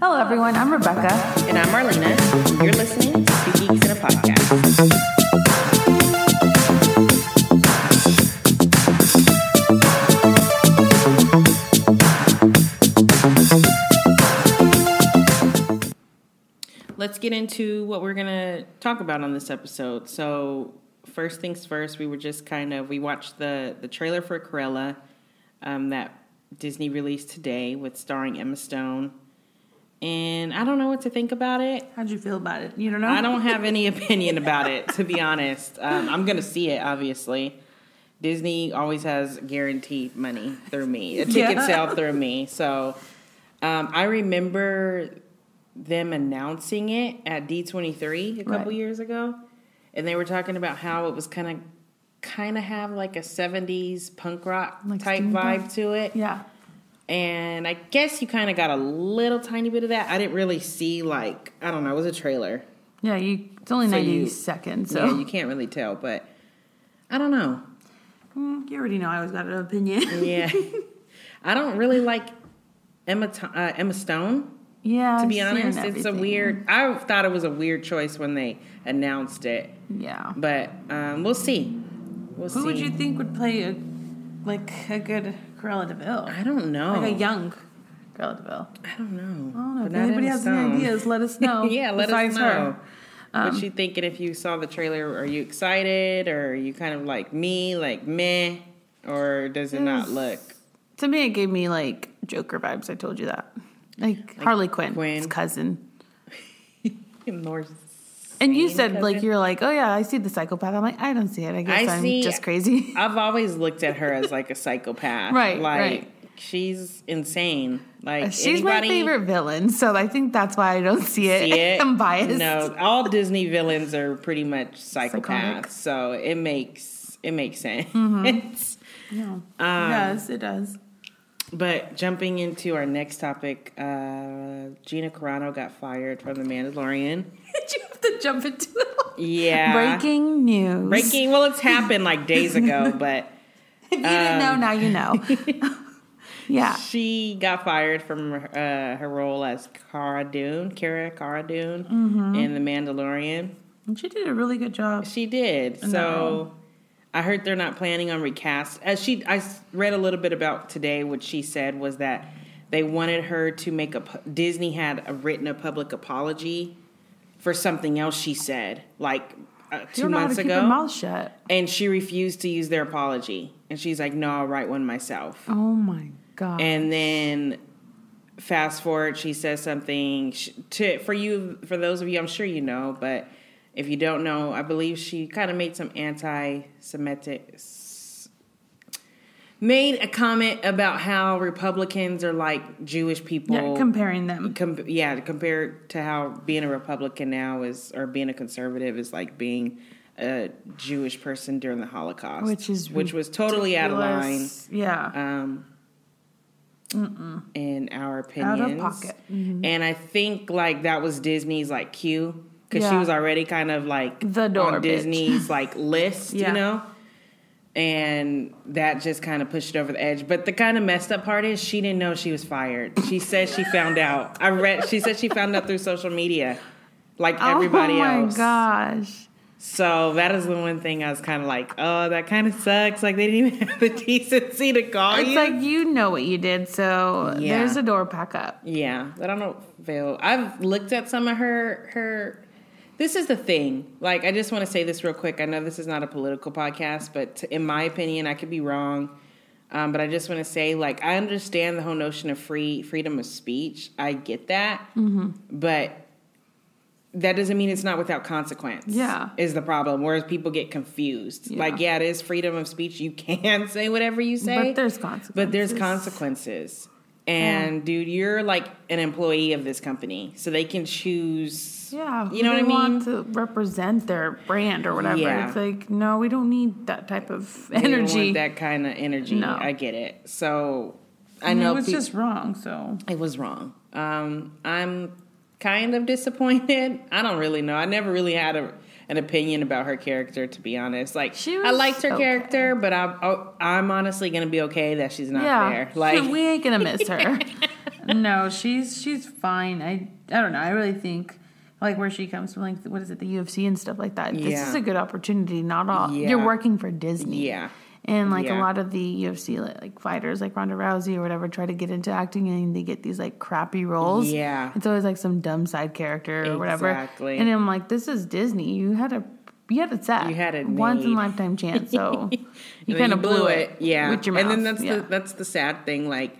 Hello, everyone. I'm Rebecca. And I'm Marlena. You're listening to Two Geeks in a Podcast. Let's get into what we're going to talk about on this episode. So, first things first, we were just kind of, we watched the, the trailer for Cruella um, that Disney released today with starring Emma Stone. And I don't know what to think about it. How'd you feel about it? You don't know? I don't have any opinion about it, to be honest. Um, I'm going to see it, obviously. Disney always has guaranteed money through me, a ticket Yeah. sale through me. So um, I remember them announcing it at D23 a couple Right. years ago. And they were talking about how it was kind of kind of have like a 70s punk rock Like type vibe to it. Yeah. And I guess you kind of got a little tiny bit of that. I didn't really see like I don't know, it was a trailer. Yeah, you, it's only So 90 you- seconds, so Yeah, you can't really tell, but I don't know. Mm, you already know I always got an opinion. Yeah, I don't really like Emma uh, Emma Stone. yeah. To be honest, it's a weird. I thought it was a weird choice when they announced it, Yeah. but um, we'll see. We'll see. Who see. would you think would play a like a good Cruella de Vil? I don't know. Like a young Cruella de Vil. I don't know. I don't know. But If anybody has any ideas, let us know. yeah, let us know. her. Um, what you thinking if you saw the trailer? Are you excited, or are you kind of like me, like meh, or does it not look? To me, it gave me like Joker vibes. I told you that. Like, Harley Quinn, Quinn. cousin. More And you said like you're like, oh yeah, I see the psychopath. I'm like, I don't see it. I guess I am just crazy. I've always looked at her as like a psychopath. Right, Like right. she's insane. Like She's my favorite villain, so I think that's why I don't see it. see it? I'm biased. No, all Disney villains are pretty much psychopaths. Psychotic. So it makes it makes sense. No. Um, it does. It does. But jumping into our next topic, uh, Gina Carano got fired from The Mandalorian. Did you have to jump into it? Yeah. Breaking news. Breaking. Well, it's happened like days ago, but If you didn't know, Um, now you know. yeah. she got fired from uh, her role as Cara Dune, Kara Cara Dune Mm-hmm. in The Mandalorian. And she did a really good job. She did. So I heard they're not planning on recast. As she, I read a little bit about today. What she said was that they wanted her to make a. Disney had a, written a public apology for something else she said, like uh, two don't know how to months ago, mouth shut. and she refused to use their apology. And she's like, "No, I'll write one myself." Oh my god. And then fast forward, she says something to for you for those of you, I'm sure you know, but if you don't know, I believe she kind of made some anti-Semitic made a comment about how Republicans are like Jewish people. yeah, comparing them. Com- yeah, compared to how being a Republican now is, or being a conservative is like being a Jewish person during the Holocaust, Which is which was totally out of line. Yeah. um, in our Out opinions. of pocket. Mm-hmm. And I think like that was Disney's like cue because she was already kind of like The door on bitch. Disney's like list, Yeah. you know. And that just kind of pushed it over the edge. But the kind of messed up part is she didn't know she was fired. She said she found out. I read. She said she found out through social media, like everybody else. oh my else. gosh. So that is the one thing I was kind of like, oh, that kind of sucks. Like they didn't even have the decency to call It's you. It's like you know what you did, so Yeah. there's a door pack up. Yeah, but I don't feel. I've looked at some of her her. This is the thing. Like, I just want to say this real quick. I know this is not a political podcast, but t- in my opinion, I could be wrong. Um, but I just want to say, like, I understand the whole notion of free freedom of speech. I get that, Mm-hmm. but that doesn't mean it's not without consequence. Yeah. is the problem. Whereas people get confused. Yeah. Like, yeah, it is freedom of speech. You can say whatever you say, But there's consequences. but there's consequences. And dude, you're like an employee of this company, so they can choose. Yeah, you know what I mean. Want to represent their brand or whatever. Yeah. It's like no, we don't need that type of energy. that kind of energy. No. I get it. So I, mean, know it was peop- just wrong. So it was wrong. Um, I'm kind of disappointed. I don't really know. I never really had a, an opinion about her character, to be honest. Like She I liked her okay. character, but I'm oh, I'm honestly gonna be okay that she's not yeah, there. Like we ain't gonna miss her. no, she's she's fine. I I don't know. I really think like where she comes from, like what is it, the UFC and stuff like that. This is a good opportunity. Not all Yeah. you're working for Disney. Yeah. And like Yeah. a lot of the UFC like, like fighters, like Ronda Rousey or whatever, try to get into acting and they get these like crappy roles. Yeah. it's always like some dumb side character or whatever. Exactly. And I'm like, this is Disney. You had a you had it set. You had it once in a lifetime chance. So you kind of blew it. Yeah. with your mouth. And then that's yeah. the that's the sad thing. Like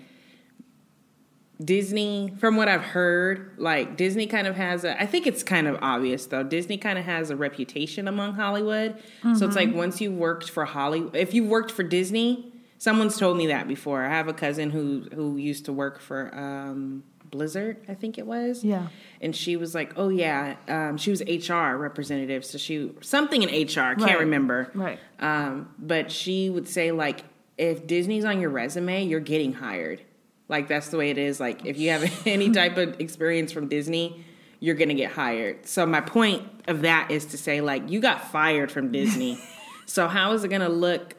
Disney, from what I've heard, like Disney kind of has a I think it's kind of obvious though. Disney kind of has a reputation among Hollywood. So it's Mm-hmm. like once you worked for Hollywood if you worked for Disney, someone's told me that before. I have a cousin who who used to work for um Blizzard, I think it was. Yeah. And she was like, "Oh yeah, um, she was HR representative, so she something in HR, can't Right. remember." Right. Um, but she would say like, if Disney's on your resume, you're getting hired. Like that's the way it is. Like if you have any type of experience from Disney, you're gonna get hired. So my point of that is to say like you got fired from Disney. so how is it gonna look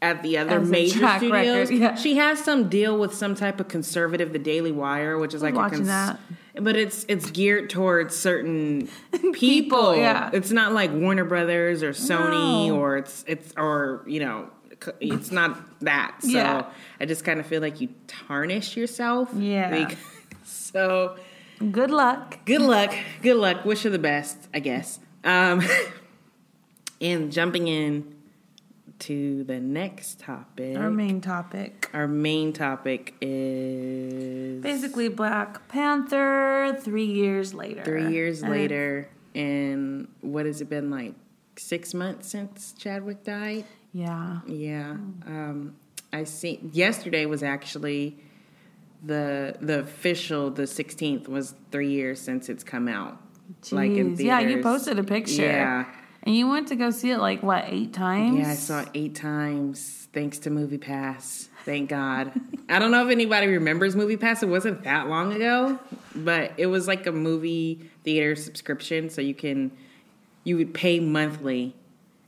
at the other As major studios? yeah. She has some deal with some type of conservative, the Daily Wire, which is like a that. but it's it's geared towards certain people. yeah. It's not like Warner Brothers or Sony No. or it's it's or you know it's not that. So Yeah. I just kind of feel like you tarnish yourself. Yeah. Bec- so Good luck. good luck. Good luck. Wish her the best, I guess. Um, and jumping in to the next topic. Our main topic. Our main topic is Basically, Black Panther. Three years later. three years And later, and what has it been like? Six months since Chadwick died. Yeah. Yeah, um, I see. Yesterday was actually the the official. The sixteenth was three years since it's come out. Like in Jeez. Yeah, you posted a picture. Yeah, And you went to go see it like what eight times? yeah. I saw it eight times thanks to Movie Pass. Thank God. I don't know if anybody remembers Movie Pass. It wasn't that long ago, but it was like a movie theater subscription, so you can you would pay monthly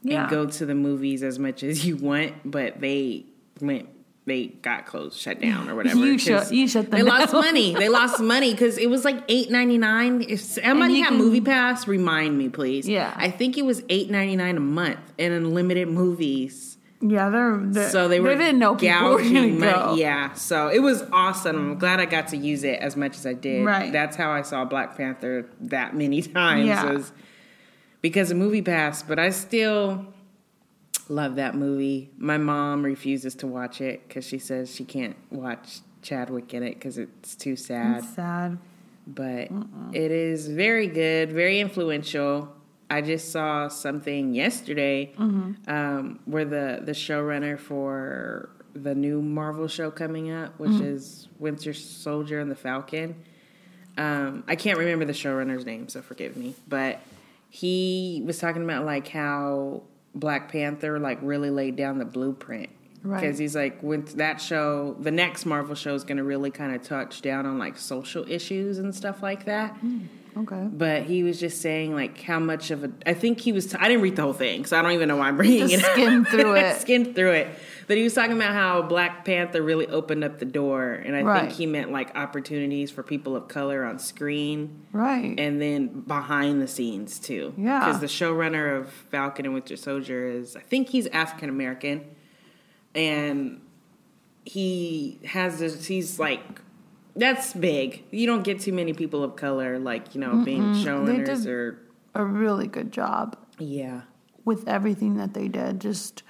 Yeah. and go to the movies as much as you want, but they went they got closed, shut down or whatever. You shut- you shut them They lost money. They lost money because it was like eight ninety nine. If somebody had can- Movie Pass, remind me, please. Yeah. I think it was eight ninety nine a month and unlimited movies. Yeah, they're, they're So they were They didn't know people were gouging go. Yeah, so it was awesome. I'm glad I got to use it as much as I did. Right. That's how I saw Black Panther that many times. Yeah. Was because of Movie Pass, but I still love that movie. My mom refuses to watch it because she says she can't watch Chadwick in it because it's too sad. It's sad. But it is very good, very influential. I just saw something yesterday um, where the the showrunner for the new Marvel show coming up, which is Winter Soldier and the Falcon. Um, I can't remember the showrunner's name, so forgive me. But he was talking about like how Black Panther like really laid down the blueprint. Right. Because he's like, when that show, the next Marvel show is going to really kind of touch down on like social issues and stuff like that. Hmm. Okay. But he was just saying like how much of a. I think he was. I I didn't read the whole thing, so I don't even know why I'm bringing Just it. skimmed through it. skimmed through it. But he was talking about how Black Panther really opened up the door, and I Right. think he meant like opportunities for people of color on screen Right. and then behind the scenes too. Yeah. Because the showrunner of Falcon and Winter Soldier is, I think he's African American, and he has this. He's like, that's big. You don't get too many people of color like you know being showrunners or a really good job yeah. with everything that they did. Just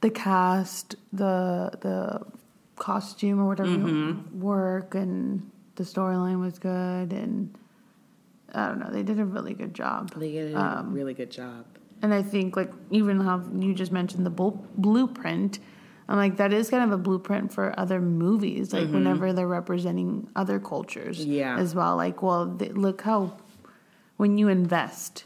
the cast, the the costume or whatever Mm-hmm. work, and the storyline was good, and I don't know. They did a really good job. They did a Um, really good job. And I think like even how you just mentioned the bul- blueprint, I'm like that is kind of a blueprint for other movies. Like whenever they're representing other cultures, Mm-hmm. Yeah. as well. Like well, they, look how when you invest,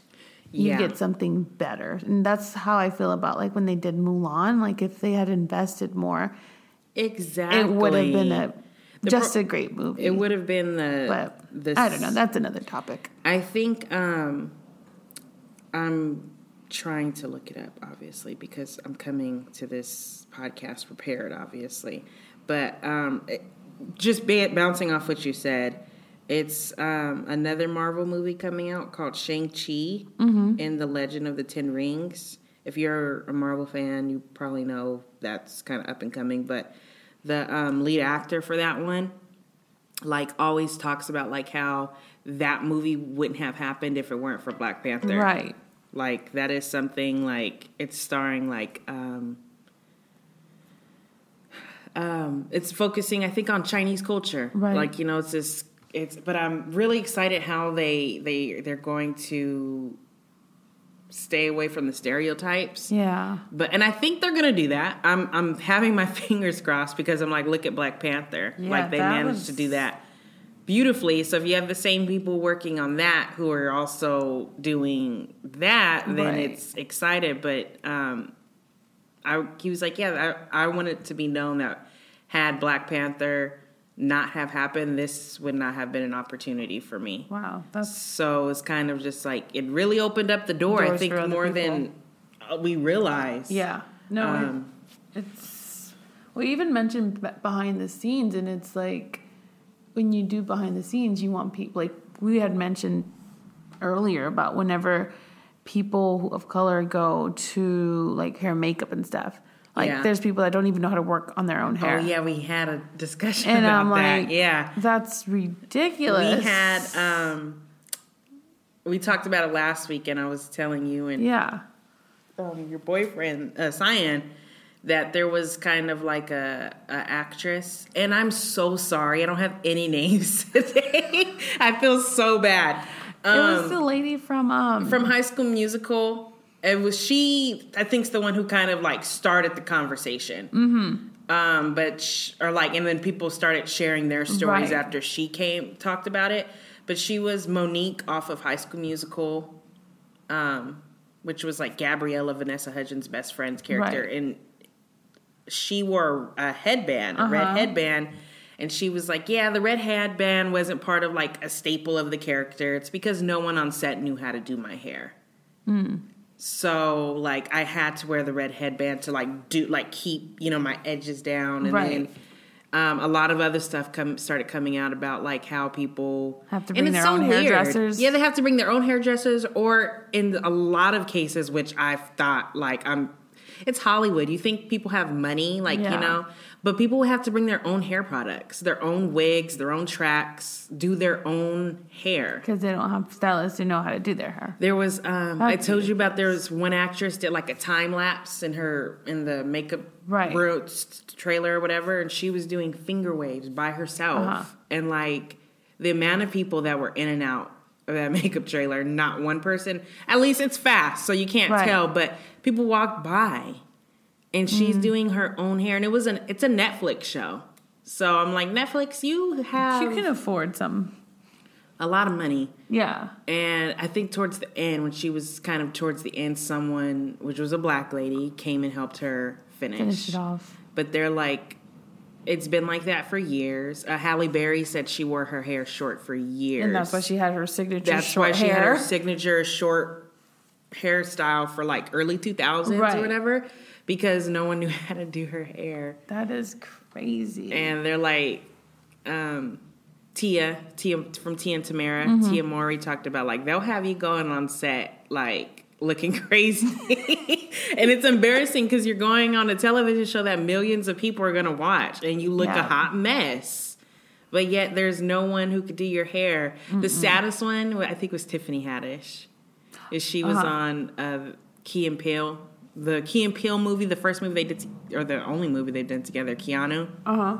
you Yeah. get something better, and that's how I feel about like when they did Mulan. Like if they had invested more, Exactly. it would have been a The just pro- a great movie. It would have been the. but the I don't know. That's another topic. I think um, I'm trying to look it up, obviously, because I'm coming to this podcast prepared, obviously. But um, it, just bouncing off what you said, it's um, another Marvel movie coming out called Shang Chi Mm-hmm. and the Legend of the Ten Rings. If you're a Marvel fan, you probably know that's kind of up and coming. But the um, lead actor for that one, like, always talks about like how that movie wouldn't have happened if it weren't for Black Panther. Right. Like that is something like it's starring like um um it's focusing I think on Chinese culture. Right. Like you know it's this it's but I'm really excited how they they they're going to stay away from the stereotypes. Yeah. But and I think they're gonna do that. I'm I'm having my fingers crossed because I'm like, look at Black Panther. Yeah, like they managed was- to do that beautifully. So if you have the same people working on that who are also doing that, then Right. it's excited. But um I he was like, Yeah, I, I want it to be known that had Black Panther not have happened, this would not have been an opportunity for me. Wow. That's So it's kind of just like it really opened up the door. I think more than uh, we realize. yeah. No, Um, it's well. You even mentioned behind the scenes, and it's like when you do behind the scenes, you want people like we had mentioned earlier about whenever people of color go to like hair makeup and stuff. Like Yeah. there's people that don't even know how to work on their own hair. Oh yeah, we had a discussion And about I'm that. like, yeah, that's ridiculous. we had. um We talked about it last week, and I was telling you and yeah, um, your boyfriend, uh, Cyan, that there was kind of like a, a actress, and I'm so sorry, I don't have any names today. I feel so bad. it was the lady from um from High School Musical. It was she. I think's the one who kind of like started the conversation. Mm-hmm. Um, but sh- or like, and then people started sharing their stories Right. after she came talked about it. But she was Monique off of High School Musical, um, which was like Gabriella Vanessa Hudgens' best friend's character, Right. and she wore a headband, a red Uh-huh. headband. And she was like, Yeah, the red headband wasn't part of like a staple of the character. It's because no one on set knew how to do my hair. Hmm. So like I had to wear the red headband to like do like keep, you know, my edges down and Right. then um, a lot of other stuff come started coming out about like how people Have to and bring it's their own weird. hairdressers. Yeah, they have to bring their own hairdressers, or in a lot of cases, which I've thought like I'm. It's Hollywood. You think people have money, like Yeah. you know, but people have to bring their own hair products, their own wigs, their own tracks, do their own hair. because they don't have stylists who know how to do their hair. There was um, I told you about there was one actress did like a time lapse in her in the makeup Right. trailer or whatever, and she was doing finger waves by herself, Uh-huh. and like the amount of people that were in and out that makeup trailer, not one person. At least it's fast, so you can't Right. tell, but people walked by, and she's Mm-hmm. doing her own hair, and it was an it's a Netflix show. So I'm like, Netflix, you have You can afford some. a lot of money. Yeah. And I think towards the end, when she was kind of towards the end, someone, which was a black lady, came and helped her finish. Finish it off. But they're like, it's been like that for years. Uh, Halle Berry said she wore her hair short for years. And that's why she had her signature That's why she hair. had her signature short hairstyle for like early 2000s Right. or whatever, because no one knew how to do her hair that is crazy. and they're like um Tia, Tia from Tia and Tamara, Mm-hmm. Tia Mowry talked about like they'll have you going on set like looking crazy, and it's embarrassing because you're going on a television show that millions of people are gonna watch, and you look a hot mess. But yet, there's no one who could do your hair. The saddest one, I think, was Tiffany Haddish. Is she was Uh-huh. on uh, Key and Peele, the Key and Peele movie, the first movie they did, or the only movie they've done together. Keanu uh huh.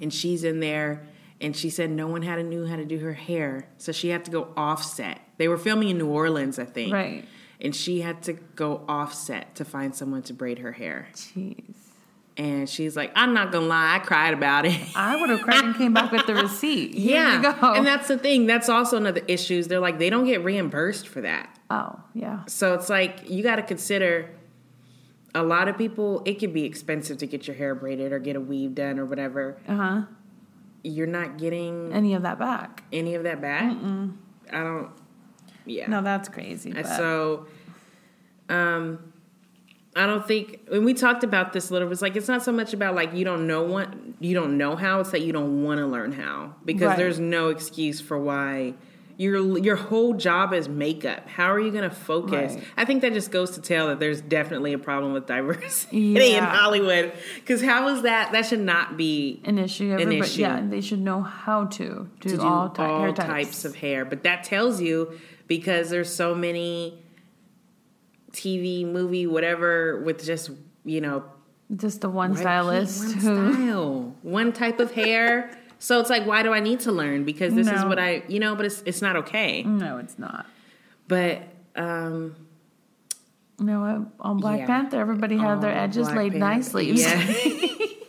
and she's in there and she said no one had to knew how to do her hair so she had to go offset they were filming in new orleans i think Right. And she had to go offset to find someone to braid her hair Jeez. and she's like i'm not gonna lie i cried about it I would have cried and came back with the receipt. Here yeah and that's the thing that's also another issues they're like they don't get reimbursed for that oh yeah. so it's like you got to consider a lot of people it could be expensive to get your hair braided or get a weave done or whatever Uh huh. you're not getting Any of that back? any of that back i don't yeah No, that's crazy. So, um, I don't think when we talked about this a little bit, it's like it's not so much about like you don't know what you don't know how, it's that you don't want to learn how. Because Right. there's no excuse for why your your whole job is makeup. How are you gonna focus? Right. I think that just goes to tell that there's definitely a problem with diversity in Hollywood. Because how is that that should not be An issue. Everybody, issue. Yeah, they should know how to do, to do all, ty- all hair types. types. of hair. But that tells you because there's so many TV, movie, whatever, with just you know Just the one stylist one who. style, one type of hair. so it's like, why do I need to learn? Because this is what I, you know. But it's it's not okay. No, it's not. But um, No, uh, on Black Yeah. Panther, everybody had their oh, edges Black laid Panther. nicely. Yeah.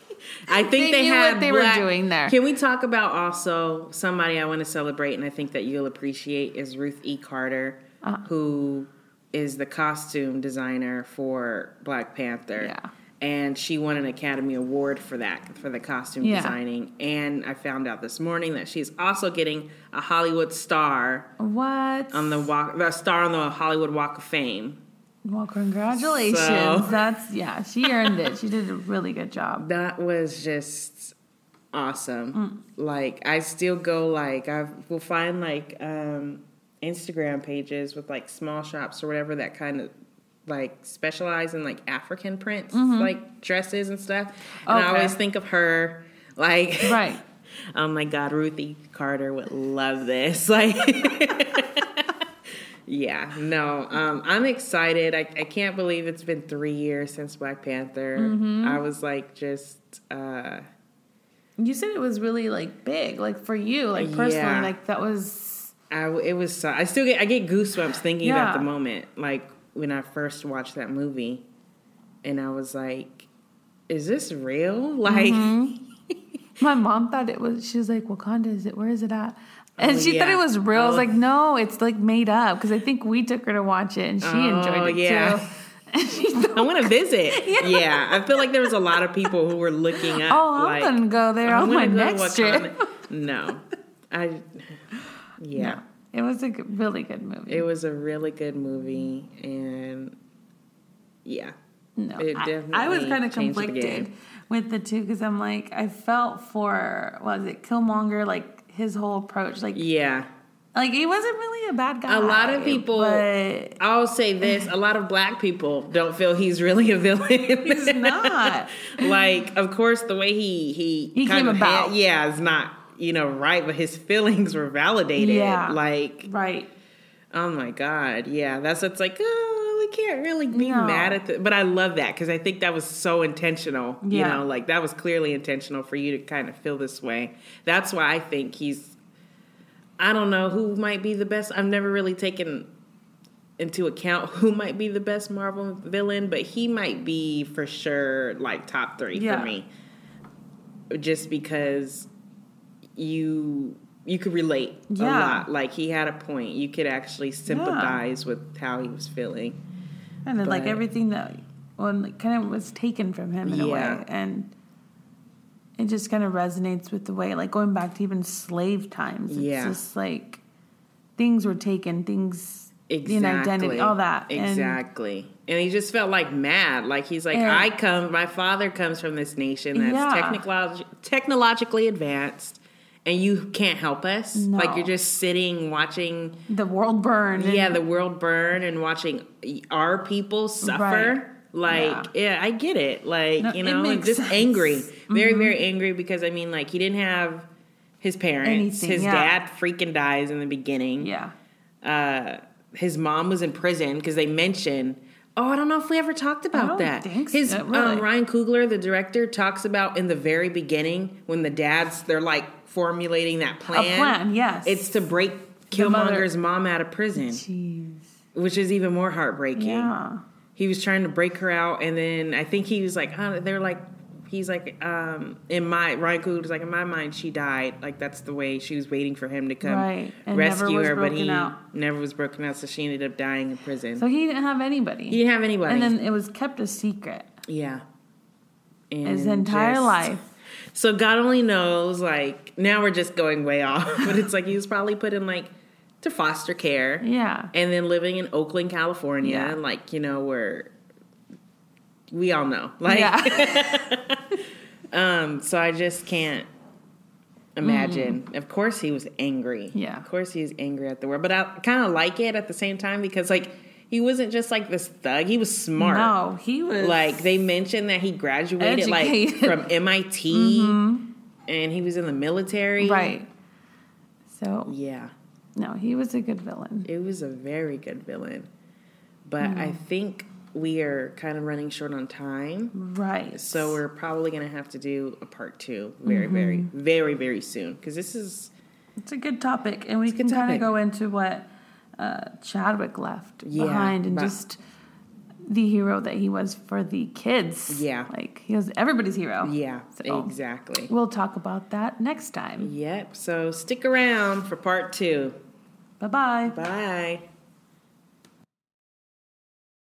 I think They they, knew had what they were doing there. Can we talk about also somebody I want to celebrate and I think that you'll appreciate is Ruth E. Carter, Uh-huh. who is the costume designer for Black Panther. Yeah. And she won an Academy Award for that, for the costume Yeah. designing. And I found out this morning that she's also getting a Hollywood star What? on the walk, the star on the Hollywood Walk of Fame. Well, congratulations. So- That's yeah. She earned it. She did a really good job. That was just awesome. Mm. Like I still go like I will find like um Instagram pages with like small shops or whatever that kind of like specialize in like African prints, like dresses and stuff. And I Mm-hmm. Always think of her like Right. oh my god, Ruthie Carter would love this. Like Yeah, no, um, I'm excited. I, I can't believe it's been three years since Black Panther. Mm-hmm. I was like, just, uh, You said it was really like big, like for you, like personally, Yeah. like that was I, it was, so, I still get, I get goosebumps thinking about the moment, like when I first watched that movie, and I was like, is this real? Like, Mm-hmm. my mom thought it was. She was like, "Wakanda is it? Where is it at?" And Oh, she thought it was real. I was Oh. like, "No, it's like made up." Because I think we took her to watch it, and she Oh, enjoyed it yeah. too. And she thought, I want to visit. yeah. I feel like there was a lot of people who were looking at. "Oh, I'm like, gonna go there I'm on my gonna go to next trip." No, I. Yeah. No, it was a good, really good movie. It was a really good movie, and yeah, No, It I, I was kind of conflicted. With the two because I'm like, I felt for what was it Killmonger, like his whole approach, like yeah. like he wasn't really a bad guy. A lot of people- but I'll say this: a lot of black people don't feel he's really a villain. he's not. like, of course, the way he he He kind came of about. had- yeah, is not you know right, but his feelings were validated. Yeah. Like, right. oh my god, yeah, that's it's like. Oh, we can't really be No. mad at the, but I love that because I think that was so intentional. You know, like that was clearly intentional for you to kind of feel this way. That's why I think he's I don't know who might be the best. I've never really taken into account who might be the best Marvel villain, but he might be for sure like top three Yeah. for me. Just because you you could relate a lot. Like he had a point. You could actually sympathize with how he was feeling. And then like everything that well, like, kind of was taken from him in a way, and it just kind of resonates with the way, like going back to even slave times. It's Yeah. just like things were taken, things Exactly. in identity, all that. Exactly. And, he just felt like mad. Like he's like, Yeah. I come, my father comes from this nation that's Yeah. technolog- technologically advanced, and you can't help us. No. Like you're just sitting watching, the world burn. yeah, the world burn and watching our people suffer. Right. Like, yeah. I get it. Like, No, you know, makes just sense. Mm-hmm. angry. Very, very angry because I mean, like, he didn't have his parents. Anything, his yeah. dad freaking dies in the beginning yeah. uh, his mom was in prison because they mentioned. Oh, I don't know if we ever talked about that. think so, His really. um, Ryan Coogler, the director, talks about in the very beginning when the dads they're like formulating that plan. A plan, yes. It's to break Killmonger's mom out of prison, Jeez. which is even more heartbreaking. Yeah. He was trying to break her out, and then I think he was like, huh, they're like, he's like, um, in my Ryan Coogler's like, in my mind, she died. Like that's the way she was waiting for him to come Right, rescue her, but he out. never was broken out, so she ended up dying in prison. So he didn't have anybody. he didn't have anybody. and then it was kept a secret yeah, and his entire just- life. So God only knows. Like now we're just going way off, but it's like he was probably put in like to foster care. Yeah. and then living in Oakland, California, Yeah. and like you know where we all know. Like, yeah. um, so I just can't imagine. Of course, he was angry. Mm. Yeah. of course he was angry at the world, but I kind of like it at the same time because like he wasn't just like this thug. He was smart. no, he was Like they mentioned that he graduated like Educated. Mm-hmm. from MIT, and he was in the military. right. So Yeah. no, he was a good villain. It was a very good villain. But I Mm. think we are kind of running short on time. Right. So we're probably going to have to do a part two very, Mm-hmm. very, very, very soon. Because this is, It's a good topic, and we can kind of go into what uh, Chadwick left Yeah, behind, and just the hero that he was for the kids. Yeah. like he was everybody's hero. yeah, So exactly. we'll talk about that next time. Yep. So stick around for part two. Bye bye. Bye.